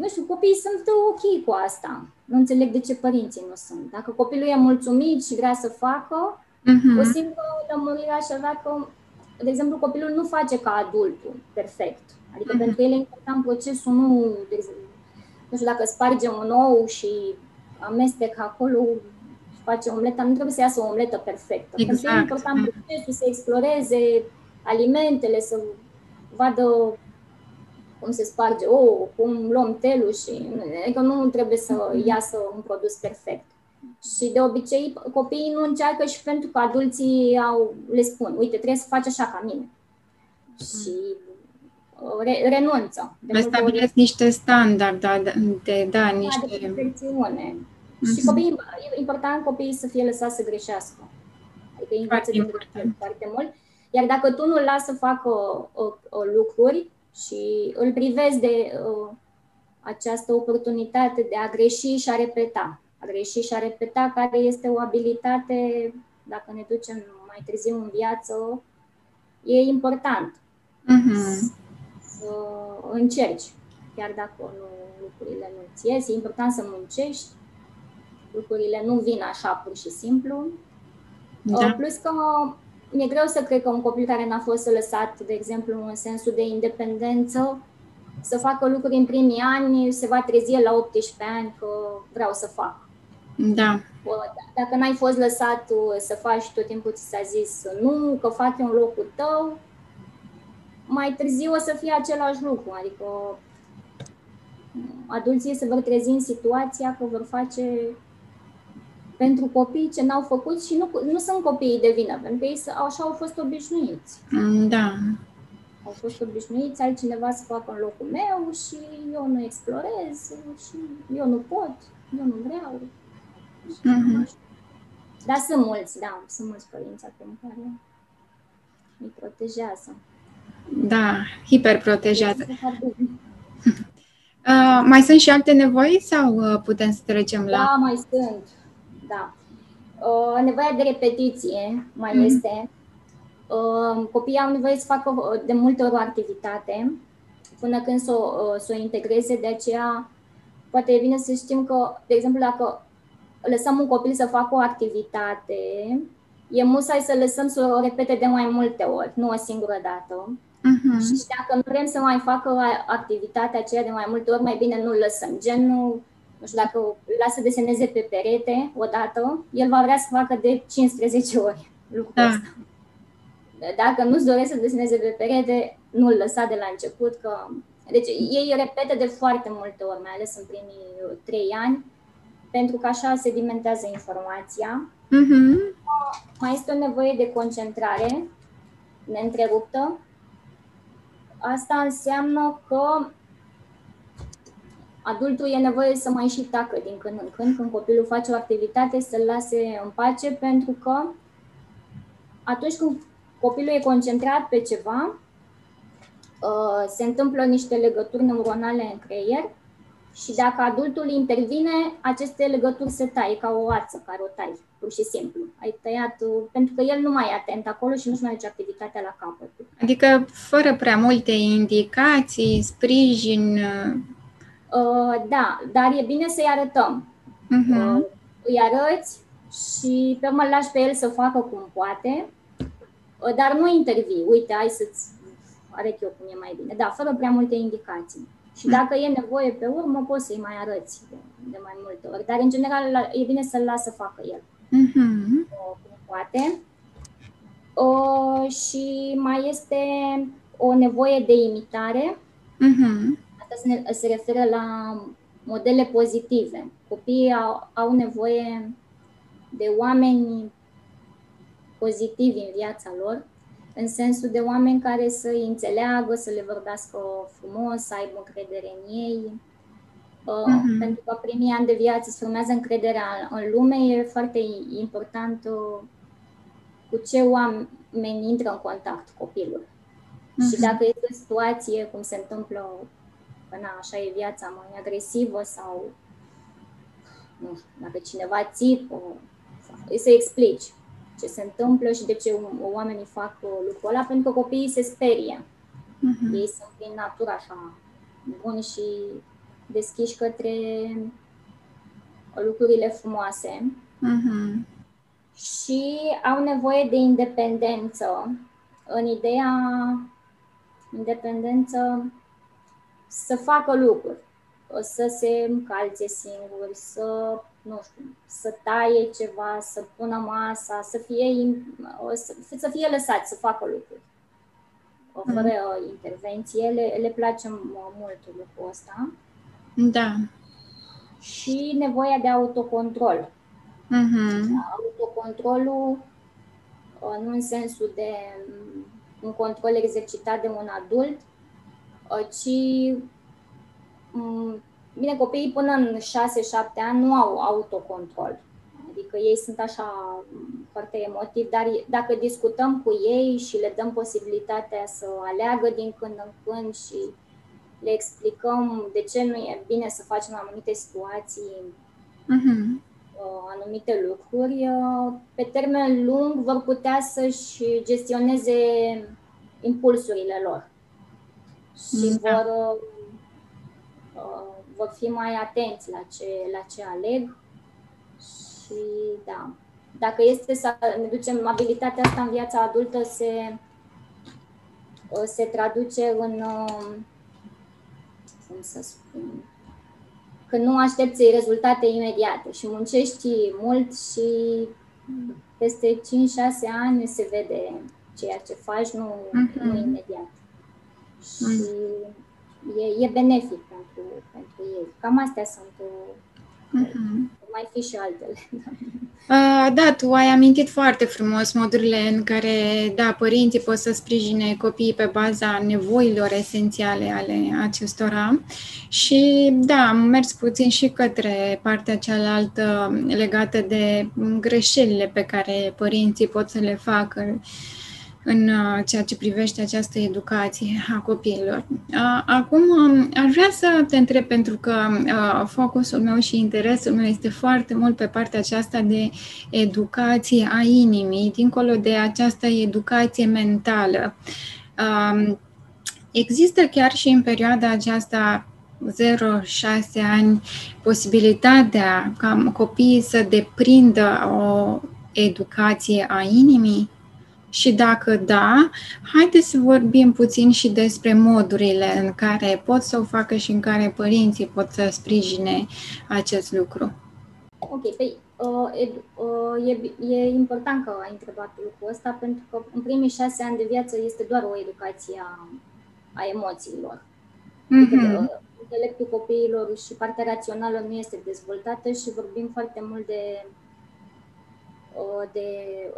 nu știu, copiii sunt ok cu asta. Nu înțeleg de ce părinții nu sunt. Dacă copilul e mulțumit și vrea să facă, uh-huh. o simplă lămurire aș avea că, de exemplu, copilul nu face ca adultul perfect. Adică uh-huh. pentru el e important procesul, nu, de exemplu, nu știu, dacă spargem un ou și amestec acolo și face omleta, nu trebuie să iasă o omletă perfectă. Exact. Pentru că e important procesul să exploreze alimentele, să vadă cum se sparge ou, cum luăm telul și adică nu trebuie să mm-hmm. iasă un produs perfect. Și de obicei copiii nu încearcă și pentru că adulții au, le spun, uite, trebuie să faci așa ca mine. Și uh, re, renunță. Le stabilesc niște standarde, de, da, niște... De perfecțiune. Mm-hmm. Și copiii, e important copiii să fie lăsați să greșească. Adică ei învață din foarte mult. Iar dacă tu nu-l lași să facă uh, uh, lucruri și îl privezi de uh, această oportunitate de a greși și a repeta, a greși și a repeta, care este o abilitate, dacă ne ducem mai târziu în viață, e important mm-hmm. Să încerci, chiar dacă nu, lucrurile nu-ți ies, e important să muncești lucrurile nu vin așa pur și simplu. Da. Uh, plus că mi-e greu să cred că un copil care n-a fost lăsat, de exemplu, în sensul de independență, să facă lucruri în primii ani, se va trezi la 18 ani că vreau să fac. Da. Uh, dacă n-ai fost lăsat să faci, tot timpul ți s-a zis nu, că fac în locul tău, mai târziu o să fie același lucru. Adică adulții se vor trezi în situația că vor face pentru copii ce n-au făcut și nu, nu sunt copiii de vină, pentru că ei așa au fost obișnuiți. Mm, da. Au fost obișnuiți altcineva să facă în locul meu și eu nu explorez și eu nu pot, eu nu vreau. Mm-hmm. Dar sunt mulți, da, sunt mulți părinți acum care îi protejează. Da, hiperprotejează. Uh, mai sunt și alte nevoi sau uh, putem să trecem la... Da, mai sunt da. Uh, nevoia de repetiție mai mm. este. Uh, copiii au nevoie să facă uh, de multe ori o activitate până când să o, să o integreze, de aceea poate e bine să știm că, de exemplu, dacă lăsăm un copil să facă o activitate, e musai să lăsăm să o repete de mai multe ori, nu o singură dată. Uh-huh. Și dacă nu vrem să mai facă activitatea aceea de mai multe ori, mai bine nu lăsăm. Gen, nu, nu știu, dacă îl lasă deseneze pe perete odată, el va vrea să facă de 15 ori lucrul da. ăsta. Dacă nu-ți doresc să deseneze pe perete, nu-l lăsa de la început, că... Deci ei repetă de foarte multe ori, mai ales în primii trei ani, pentru că așa sedimentează informația. Uh-huh. Mai este o nevoie de concentrare neîntreruptă. Asta înseamnă că adultul e nevoie să mai și tacă din când în când, când copilul face o activitate, să-l lase în pace, pentru că atunci când copilul e concentrat pe ceva, uh, se întâmplă niște legături neuronale în creier și dacă adultul intervine, aceste legături se taie ca o ață care o tai, pur și simplu. Ai tăiat, uh, pentru că el nu mai e atent acolo și nu-și mai duce activitatea la capăt. Adică fără prea multe indicații, sprijin... Uh, uh da, dar e bine să-i arătăm. Uh-huh. Uh, îi arăți și pe urmă lași pe el să facă cum poate, uh, dar nu intervii. Uite, hai să-ți arăt eu cum e mai bine. Da, fără prea multe indicații. Și dacă e nevoie pe urmă, poți să-i mai arăți de, de mai multe ori. Dar, în general, e bine să-l lasă să facă el. Uh-huh. O, cum poate. O, și mai este o nevoie de imitare. Uh-huh. Asta se, se referă la modele pozitive. Copiii au, au nevoie de oameni pozitivi în viața lor în sensul de oameni care să îi înțeleagă, să le vorbească frumos, să aibă încredere în ei. Uh-huh. Pentru că primii ani de viață se formează încrederea în lume, e foarte important uh, cu ce oameni intră în contact copilul. Uh-huh. Și dacă este o situație, cum se întâmplă, că na, așa e viața, mai agresivă sau nu știu, dacă cineva țipă, să explici ce se întâmplă și de ce oamenii fac lucrul ăla, pentru că copiii se sperie. Uh-huh. Ei sunt prin natură așa buni și deschiși către lucrurile frumoase uh-huh. și au nevoie de independență în ideea independență să facă lucruri, să se încalțe singuri, să nu știu, să taie ceva, să pună masa, să fie, să, să fie lăsat să facă lucruri. Fără mm. intervenție, le, le place mult lucrul ăsta. Da. Și nevoia de autocontrol. Mm-hmm. Autocontrolul uh, nu în sensul de mm, un control exercitat de un adult, uh, ci mm, Bine, copiii până în 6-7 ani nu au autocontrol. Adică ei sunt așa foarte emotivi, dar dacă discutăm cu ei și le dăm posibilitatea să aleagă din când în când și le explicăm de ce nu e bine să facem anumite situații, uh-huh. anumite lucruri, uh, pe termen lung vor putea să-și gestioneze impulsurile lor și da. vor uh, vor fi mai atenți la ce, la ce aleg și da. Dacă este să ne ducem abilitatea asta în viața adultă, se, se traduce în, um, cum să spun, că nu aștepți rezultate imediate și muncești mult și peste 5-6 ani se vede ceea ce faci, nu, uh-huh. nu imediat. Și e, e benefic pentru, pentru ei. Cam astea sunt. Uh-huh. Mai fi și altele. Uh, da, tu ai amintit foarte frumos modurile în care, da, părinții pot să sprijine copiii pe baza nevoilor esențiale ale acestora și, da, am mers puțin și către partea cealaltă legată de greșelile pe care părinții pot să le facă în uh, ceea ce privește această educație a copiilor. Uh, acum, um, aș vrea să te întreb, pentru că uh, focusul meu și interesul meu este foarte mult pe partea aceasta de educație a inimii, dincolo de această educație mentală. Um, există chiar și în perioada aceasta 0-6 ani posibilitatea ca copiii să deprindă o educație a inimii? Și dacă da, haideți să vorbim puțin și despre modurile în care pot să o facă și în care părinții pot să sprijine acest lucru. Ok, păi uh, uh, e, e important că ai întrebat lucrul ăsta, pentru că în primii șase ani de viață este doar o educație a, a emoțiilor. Mm-hmm. Adică, intelectul copiilor și partea rațională nu este dezvoltată și vorbim foarte mult de, uh, de,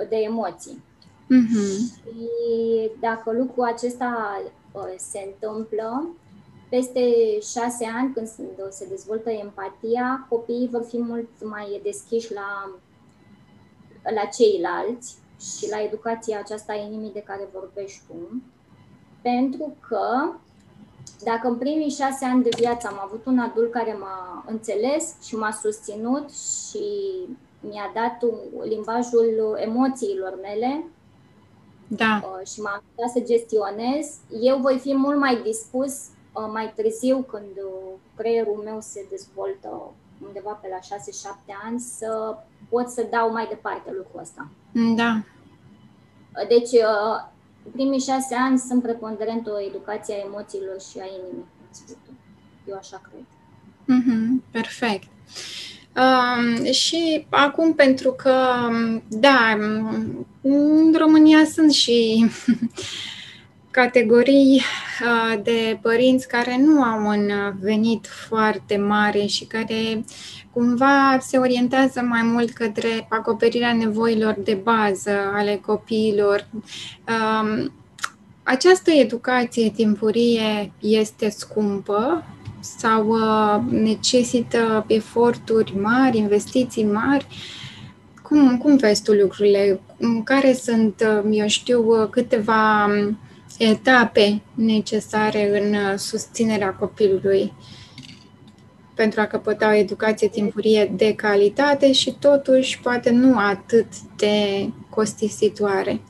de emoții. Mm-hmm. Și dacă lucrul acesta uh, se întâmplă, peste șase ani, când se dezvoltă empatia, copiii vor fi mult mai deschiși la, la ceilalți și la educația aceasta a inimii de care vorbești tu, pentru că dacă în primii șase ani de viață am avut un adult care m-a înțeles și m-a susținut și mi-a dat limbajul emoțiilor mele, da. Uh, și m-am ajutat să gestionez, eu voi fi mult mai dispus uh, mai târziu, când uh, creierul meu se dezvoltă undeva pe la 6-7 ani, să pot să dau mai departe lucrul ăsta. Da. Deci, primii șase ani sunt preponderent o educație a emoțiilor și a inimii. Eu așa cred. Mm-hmm, perfect. Uh, și acum, pentru că, da, în România sunt și categorii uh, de părinți care nu au un venit foarte mare și care cumva se orientează mai mult către acoperirea nevoilor de bază ale copiilor. Um, această educație timpurie este scumpă sau uh, necesită eforturi mari, investiții mari. Cum, cum vezi tu lucrurile? Care sunt, uh, eu știu, uh, câteva um, etape necesare în susținerea copilului pentru a căpăta o educație timpurie de calitate și totuși poate nu atât de costisitoare?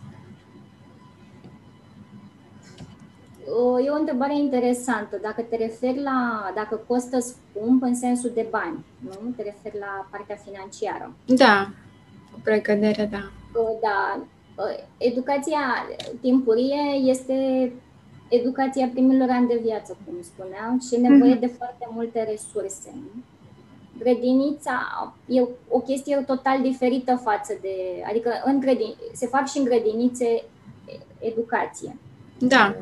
E o întrebare interesantă. Dacă te referi la, dacă costă scump în sensul de bani, nu? Te referi la partea financiară. Da, cu precădere, da. Da. Educația timpurie este educația primilor ani de viață, cum spuneam, și nevoie mm-hmm. de foarte multe resurse. Grădinița e o chestie total diferită față de. Adică în grădin, se fac și în grădinițe educație. Da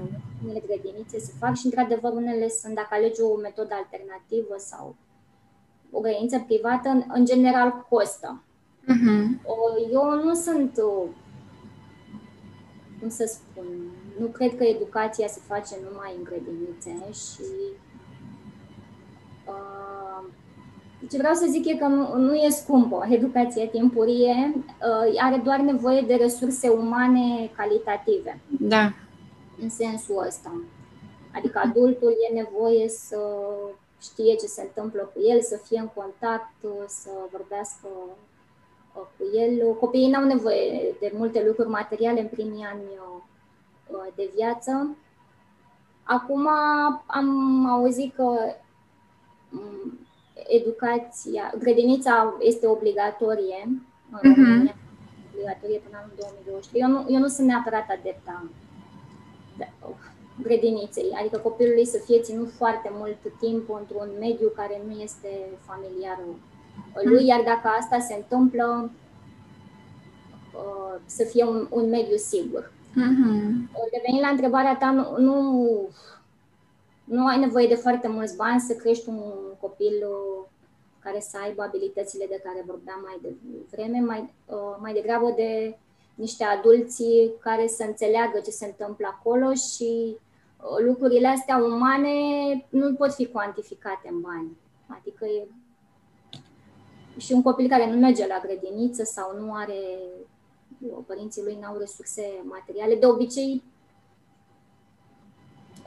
unele grădinițe se fac și, într-adevăr, unele sunt, dacă alegi o metodă alternativă sau o grădiniță privată, în, în general costă. Uh-huh. Eu nu sunt, cum să spun, nu cred că educația se face numai în grădinițe și uh, ce vreau să zic e că nu, nu e scumpă educația timpurie, uh, are doar nevoie de resurse umane calitative. Da în sensul ăsta. Adică adultul e nevoie să știe ce se întâmplă cu el, să fie în contact, să vorbească uh, cu el. Copiii n-au nevoie de multe lucruri materiale în primii ani uh, de viață. Acum am auzit că um, educația, grădinița este obligatorie în mhm. România, uh-huh. obligatorie până anul 2023. Eu nu, eu nu sunt neapărat adepta grădiniței, adică copilului să fie ținut foarte mult timp într-un mediu care nu este familiar lui, iar dacă asta se întâmplă, uh, să fie un, un mediu sigur. Uh-huh. Revenind la întrebarea ta, nu, nu, nu ai nevoie de foarte mulți bani să crești un copil uh, care să aibă abilitățile de care vorbeam mai devreme, mai, uh, mai degrabă de niște adulți care să înțeleagă ce se întâmplă acolo și uh, lucrurile astea umane nu pot fi cuantificate în bani. Adică e și un copil care nu merge la grădiniță sau nu are părinții lui n-au resurse materiale. De obicei,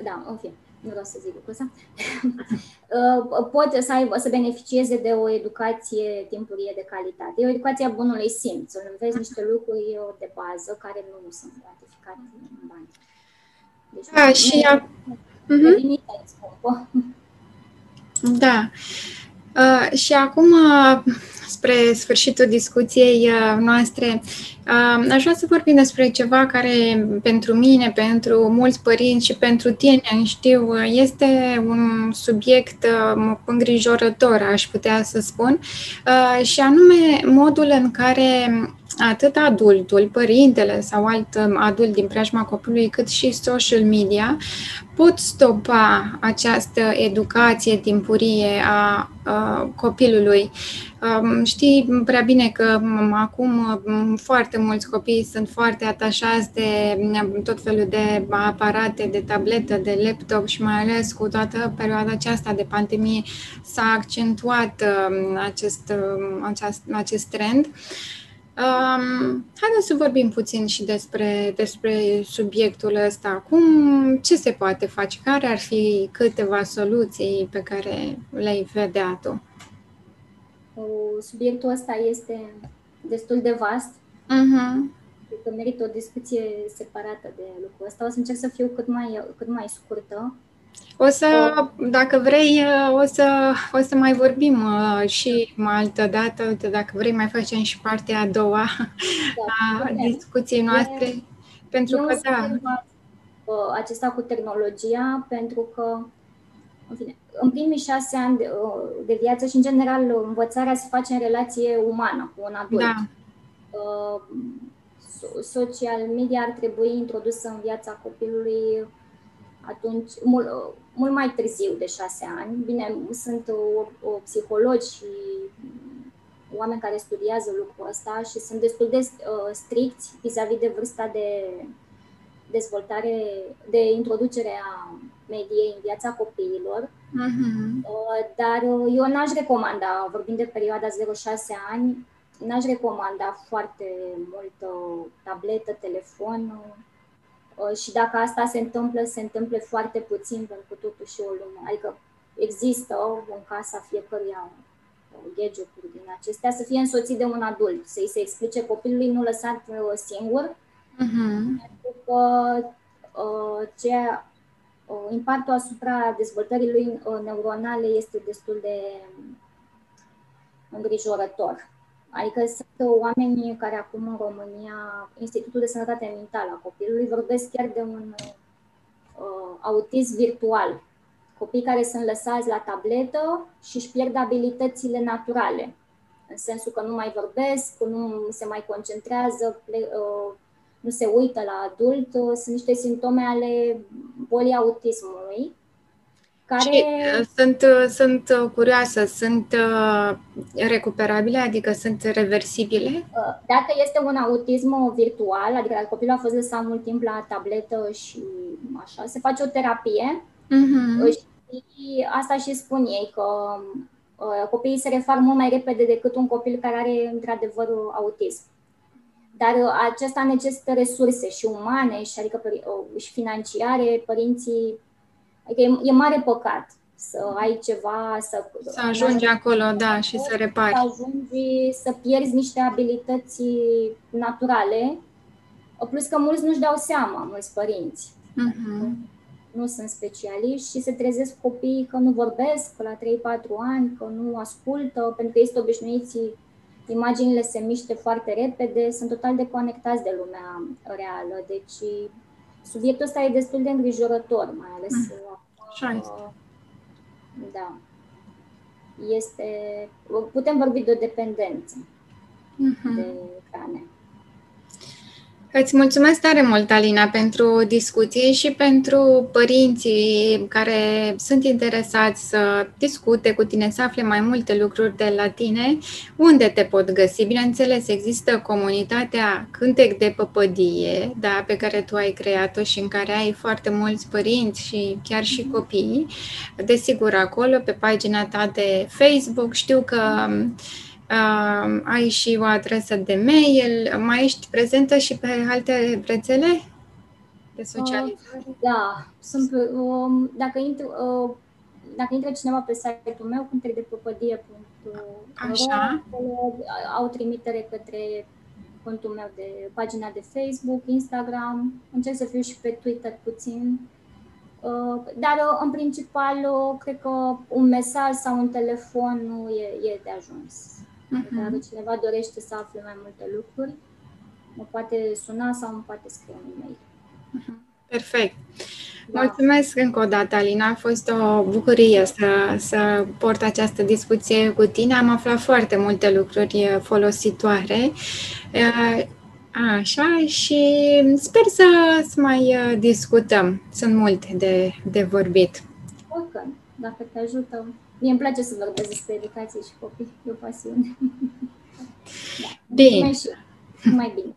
da, în fine, nu vreau să zic lucrul ăsta, uh, pot să, aibă, să beneficieze de o educație timpurie de calitate. E o educație a bunului simț, să înveți niște lucruri de bază care nu sunt gratificate în bani. Deci, da, nu, și a... Uh-huh. Da. Uh, și acum, uh, spre sfârșitul discuției uh, noastre, uh, aș vrea să vorbim despre ceva care pentru mine, pentru mulți părinți și pentru tine, știu, uh, este un subiect uh, îngrijorător, aș putea să spun, uh, și anume modul în care atât adultul, părintele sau alt um, adult din preajma copilului, cât și social media pot stopa această educație timpurie a, a copilului. Um, știi prea bine că um, acum foarte mulți copii sunt foarte atașați de tot felul de aparate, de tabletă, de laptop și mai ales cu toată perioada aceasta de pandemie s-a accentuat acest, acest, acest trend. Uh, Um, haideți să vorbim puțin și despre, despre subiectul ăsta. Cum, ce se poate face? Care ar fi câteva soluții pe care le-ai vedea tu? Subiectul ăsta este destul de vast. Uh-huh. Cred că merită o discuție separată de lucrul ăsta. O să încerc să fiu cât mai, cât mai scurtă. O să, dacă vrei, o să, o să mai vorbim uh, și mai altă dată. Uite, dacă vrei, mai facem și partea a doua da, a discuției noastre. E, pentru că, da. Uh, acesta cu tehnologia, pentru că, în fine, în primii șase ani de, uh, de viață și, în general, învățarea se face în relație umană cu un adult. Da. social media ar trebui introdusă în viața copilului atunci, mult, mult mai târziu de șase ani. Bine, sunt o, o psihologi și oameni care studiază lucrul ăsta și sunt destul de uh, stricți vis-a-vis de vârsta de dezvoltare, de introducere a mediei în viața copiilor. Uh-huh. Uh, dar eu n-aș recomanda, vorbind de perioada 0-6 ani, n-aș recomanda foarte mult tabletă, telefon, Uh, și dacă asta se întâmplă, se întâmplă foarte puțin, pentru că totuși o lume, adică există în casa fiecăruia uh, gadget-uri din acestea, să fie însoțit de un adult, să-i se explice copilului nu lăsat uh, singur, uh-huh. pentru că uh, ce, uh, impactul asupra dezvoltării lui neuronale este destul de îngrijorător. Adică sunt oameni care acum în România, Institutul de Sănătate Mentală a Copilului, vorbesc chiar de un uh, autism virtual. Copii care sunt lăsați la tabletă și își pierd abilitățile naturale, în sensul că nu mai vorbesc, nu se mai concentrează, ple, uh, nu se uită la adult. Uh, sunt niște simptome ale bolii autismului care... Și uh, sunt, uh, sunt uh, curioasă, sunt recuperabile, adică sunt reversibile? Dacă este un autism virtual, adică dacă copilul a fost lăsat mult timp la tabletă și așa, se face o terapie uh-huh. și asta și spun ei, că copiii se refac mult mai repede decât un copil care are într-adevăr autism. Dar acesta necesită resurse și umane, și adică și financiare, părinții Adică e, e mare păcat să ai ceva, să... Să ajungi acolo, da, și să repari. Să ajungi să pierzi niște abilități naturale, plus că mulți nu-și dau seama, mulți părinți. Uh-huh. Nu sunt specialiști și se trezesc copiii că nu vorbesc la 3-4 ani, că nu ascultă, pentru că este obișnuiți, imaginile se miște foarte repede, sunt total deconectați de lumea reală. Deci subiectul ăsta e destul de îngrijorător, mai ales uh-huh Așa este. Da. Este, putem vorbi de o dependență uh-huh. de ecrane. Îți mulțumesc tare mult, Alina, pentru discuție și pentru părinții care sunt interesați să discute cu tine, să afle mai multe lucruri de la tine. Unde te pot găsi? Bineînțeles, există comunitatea Cântec de Păpădie, da, pe care tu ai creat-o și în care ai foarte mulți părinți și chiar și copii. Desigur, acolo, pe pagina ta de Facebook, știu că Uh, ai și o adresă de mail, mai ești prezentă și pe alte rețele de socializare? Uh, da, sunt, uh, dacă, intru, uh, dacă intră cineva pe site-ul meu, cântecdepăpădie.ro, Așa. au trimitere către contul meu de pagina de Facebook, Instagram, încerc să fiu și pe Twitter puțin. Uh, dar, uh, în principal, uh, cred că un mesaj sau un telefon nu e, e de ajuns. Uh-huh. Dacă cineva dorește să afle mai multe lucruri, mă poate suna sau mă poate scrie un e-mail. Uh-huh. Perfect. Da. Mulțumesc încă o dată, Alina. A fost o bucurie să, să port această discuție cu tine. Am aflat foarte multe lucruri folositoare. Așa, și sper să, să mai discutăm. Sunt multe de, de vorbit. Ok, dacă te ajută. Mie îmi place să vorbesc despre educație și copii. E o pasiune. da. Bine. Mai, și, mai bine.